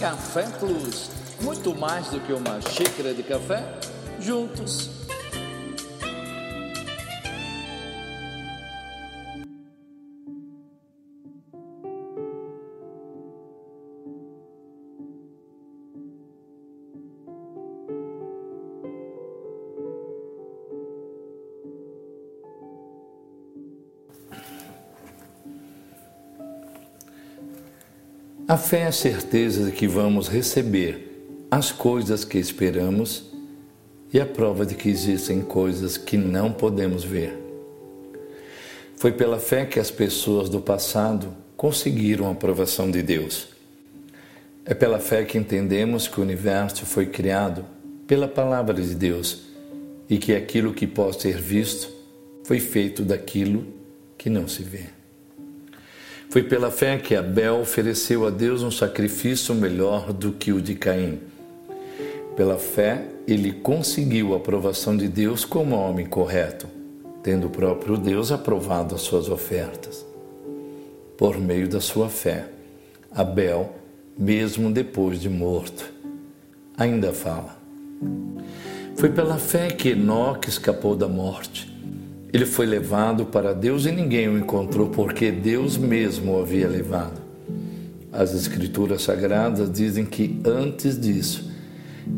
Café Plus. Muito mais do que uma xícara de café, juntos. A fé é a certeza de que vamos receber as coisas que esperamos e a prova de que existem coisas que não podemos ver. Foi pela fé que as pessoas do passado conseguiram a aprovação de Deus. É pela fé que entendemos que o universo foi criado pela palavra de Deus e que aquilo que pode ser visto foi feito daquilo que não se vê. Foi pela fé que Abel ofereceu a Deus um sacrifício melhor do que o de Caim. Pela fé, ele conseguiu a aprovação de Deus como homem correto, tendo o próprio Deus aprovado as suas ofertas. Por meio da sua fé, Abel, mesmo depois de morto, ainda fala. Foi pela fé que Enoque escapou da morte ele foi levado para Deus e ninguém o encontrou, porque Deus mesmo o havia levado. As Escrituras Sagradas dizem que antes disso,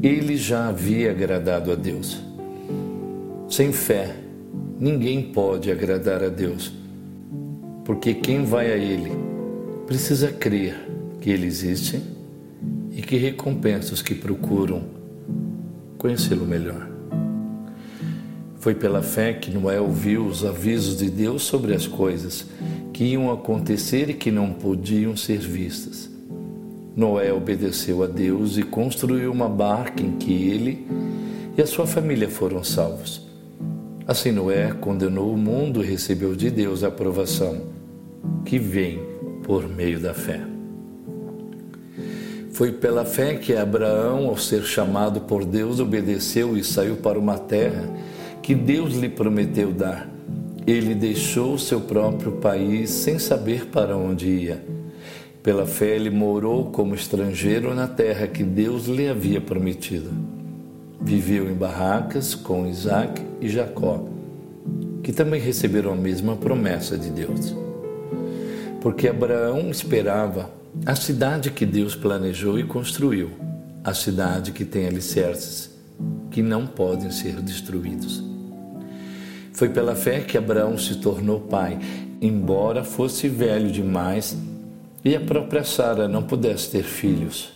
ele já havia agradado a Deus. Sem fé, ninguém pode agradar a Deus, porque quem vai a Ele precisa crer que Ele existe e que recompensa os que procuram conhecê-lo melhor. Foi pela fé que Noé ouviu os avisos de Deus sobre as coisas que iam acontecer e que não podiam ser vistas. Noé obedeceu a Deus e construiu uma barca em que ele e a sua família foram salvos. Assim, Noé condenou o mundo e recebeu de Deus a aprovação que vem por meio da fé. Foi pela fé que Abraão, ao ser chamado por Deus, obedeceu e saiu para uma terra que Deus lhe prometeu dar. Ele deixou seu próprio país sem saber para onde ia. Pela fé, ele morou como estrangeiro na terra que Deus lhe havia prometido. Viveu em barracas com Isaac e Jacó, que também receberam a mesma promessa de Deus. Porque Abraão esperava a cidade que Deus planejou e construiu, a cidade que tem alicerces que não podem ser destruídos. Foi pela fé que Abraão se tornou pai, embora fosse velho demais e a própria Sara não pudesse ter filhos.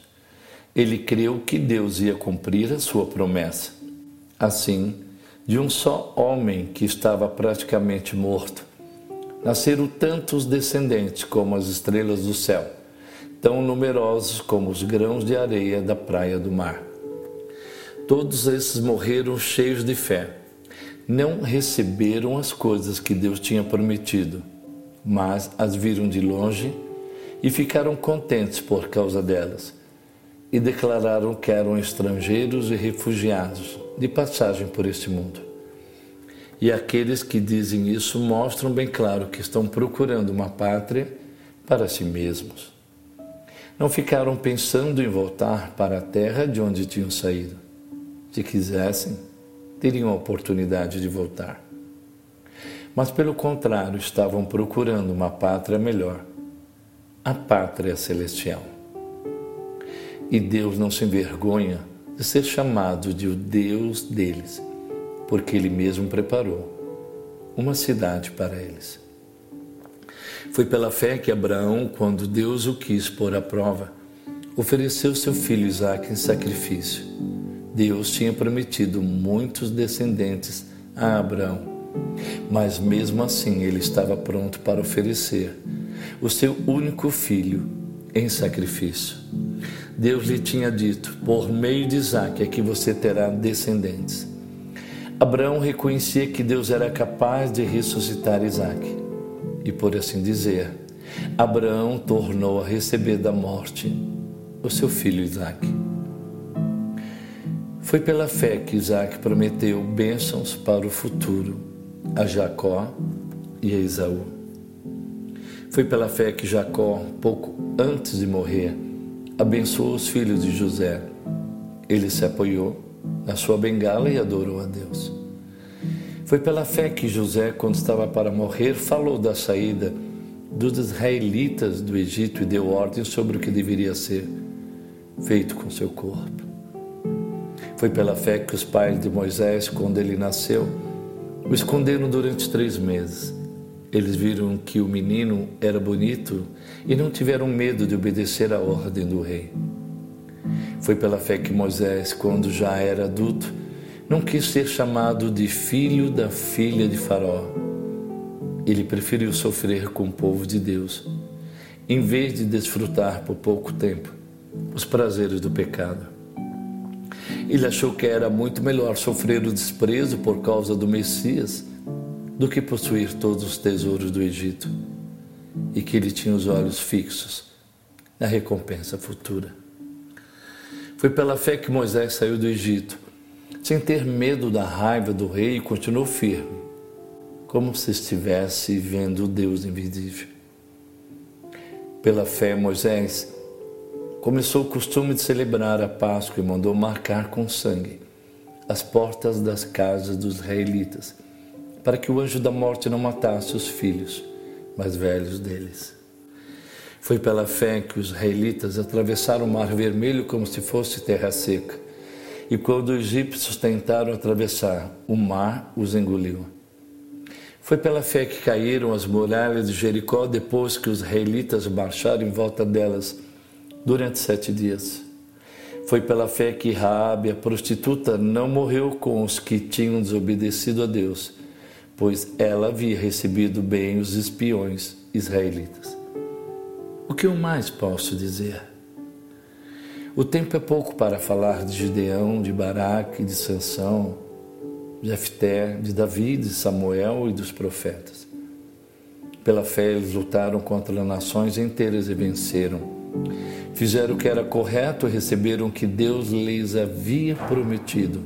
Ele creu que Deus ia cumprir a sua promessa. Assim, de um só homem que estava praticamente morto, nasceram tantos descendentes como as estrelas do céu, tão numerosos como os grãos de areia da praia do mar. Todos esses morreram cheios de fé não receberam as coisas que Deus tinha prometido, mas as viram de longe e ficaram contentes por causa delas, e declararam que eram estrangeiros e refugiados de passagem por este mundo. E aqueles que dizem isso mostram bem claro que estão procurando uma pátria para si mesmos. Não ficaram pensando em voltar para a terra de onde tinham saído. Se quisessem, teriam a oportunidade de voltar. Mas, pelo contrário, estavam procurando uma pátria melhor, a pátria celestial. E Deus não se envergonha de ser chamado de o Deus deles, porque Ele mesmo preparou uma cidade para eles. Foi pela fé que Abraão, quando Deus o quis pôr à prova, ofereceu seu filho Isaque em sacrifício Deus tinha prometido muitos descendentes a Abraão, mas mesmo assim ele estava pronto para oferecer o seu único filho em sacrifício. Deus lhe tinha dito: por meio de Isaac é que você terá descendentes. Abraão reconhecia que Deus era capaz de ressuscitar Isaac, e por assim dizer, Abraão tornou a receber da morte o seu filho Isaac. Foi pela fé que Isaac prometeu bênçãos para o futuro a Jacó e a Esaú. Foi pela fé que Jacó, pouco antes de morrer, abençoou os filhos de José. Ele se apoiou na sua bengala e adorou a Deus. Foi pela fé que José, quando estava para morrer, falou da saída dos israelitas do Egito e deu ordem sobre o que deveria ser feito com seu corpo. Foi pela fé que os pais de Moisés, quando ele nasceu, o esconderam durante três meses. Eles viram que o menino era bonito e não tiveram medo de obedecer à ordem do rei. Foi pela fé que Moisés, quando já era adulto, não quis ser chamado de filho da filha de Faraó. Ele preferiu sofrer com o povo de Deus, em vez de desfrutar por pouco tempo os prazeres do pecado. Ele achou que era muito melhor sofrer o desprezo por causa do Messias do que possuir todos os tesouros do Egito e que ele tinha os olhos fixos na recompensa futura. Foi pela fé que Moisés saiu do Egito, sem ter medo da raiva do rei e continuou firme, como se estivesse vendo o Deus invisível. Pela fé, Moisés começou o costume de celebrar a Páscoa e mandou marcar com sangue as portas das casas dos israelitas, para que o anjo da morte não matasse os filhos mais velhos deles. Foi pela fé que os israelitas atravessaram o Mar Vermelho como se fosse terra seca. E quando os egípcios tentaram atravessar, o mar os engoliu. Foi pela fé que caíram as muralhas de Jericó depois que os israelitas marcharam em volta delas durante sete dias. Foi pela fé que Raabe, a prostituta, não morreu com os que tinham desobedecido a Deus, pois ela havia recebido bem os espiões israelitas. O que eu mais posso dizer? O tempo é pouco para falar de Gideão, de Baraque, de Sansão, de Jefté, de Davi, de Samuel e dos profetas. Pela fé eles lutaram contra nações inteiras e venceram fizeram o que era correto receberam o que Deus lhes havia prometido.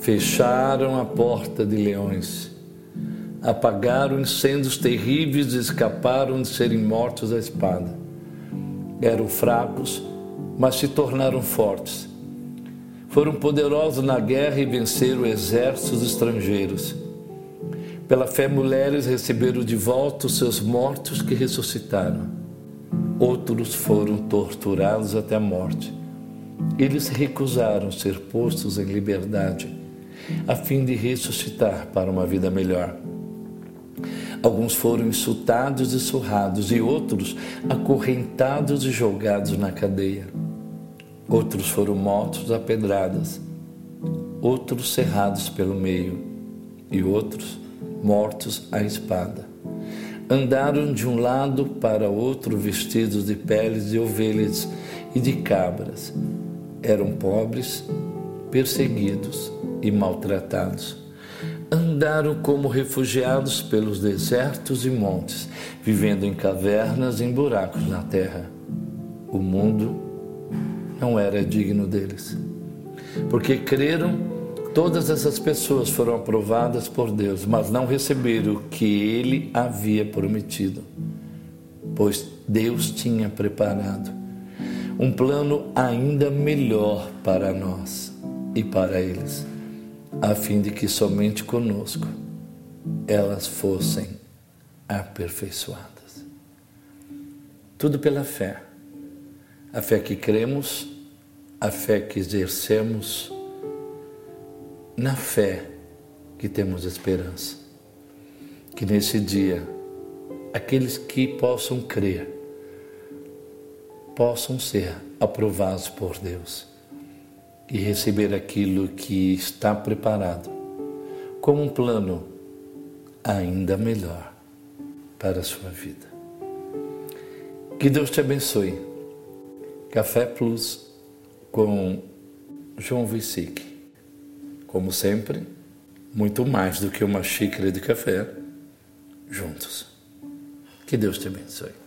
Fecharam a porta de leões, apagaram incêndios terríveis e escaparam de serem mortos à espada. Eram fracos, mas se tornaram fortes. Foram poderosos na guerra e venceram exércitos estrangeiros. Pela fé, mulheres receberam de volta os seus mortos que ressuscitaram outros foram torturados até a morte. Eles recusaram ser postos em liberdade, a fim de ressuscitar para uma vida melhor. Alguns foram insultados e surrados, e outros acorrentados e jogados na cadeia. Outros foram mortos a pedradas, outros cerrados pelo meio, e outros mortos à espada andaram de um lado para outro vestidos de peles de ovelhas e de cabras. Eram pobres, perseguidos e maltratados. Andaram como refugiados pelos desertos e montes, vivendo em cavernas e em buracos na terra. O mundo não era digno deles, porque creram Todas essas pessoas foram aprovadas por Deus, mas não receberam o que ele havia prometido, pois Deus tinha preparado um plano ainda melhor para nós e para eles, a fim de que somente conosco elas fossem aperfeiçoadas. Tudo pela fé. A fé que cremos, a fé que exercemos na fé que temos esperança. Que nesse dia, aqueles que possam crer, possam ser aprovados por Deus e receber aquilo que está preparado como um plano ainda melhor para a sua vida. Que Deus te abençoe. Café Plus com João Vissique. Como sempre, muito mais do que uma xícara de café juntos. Que Deus te abençoe.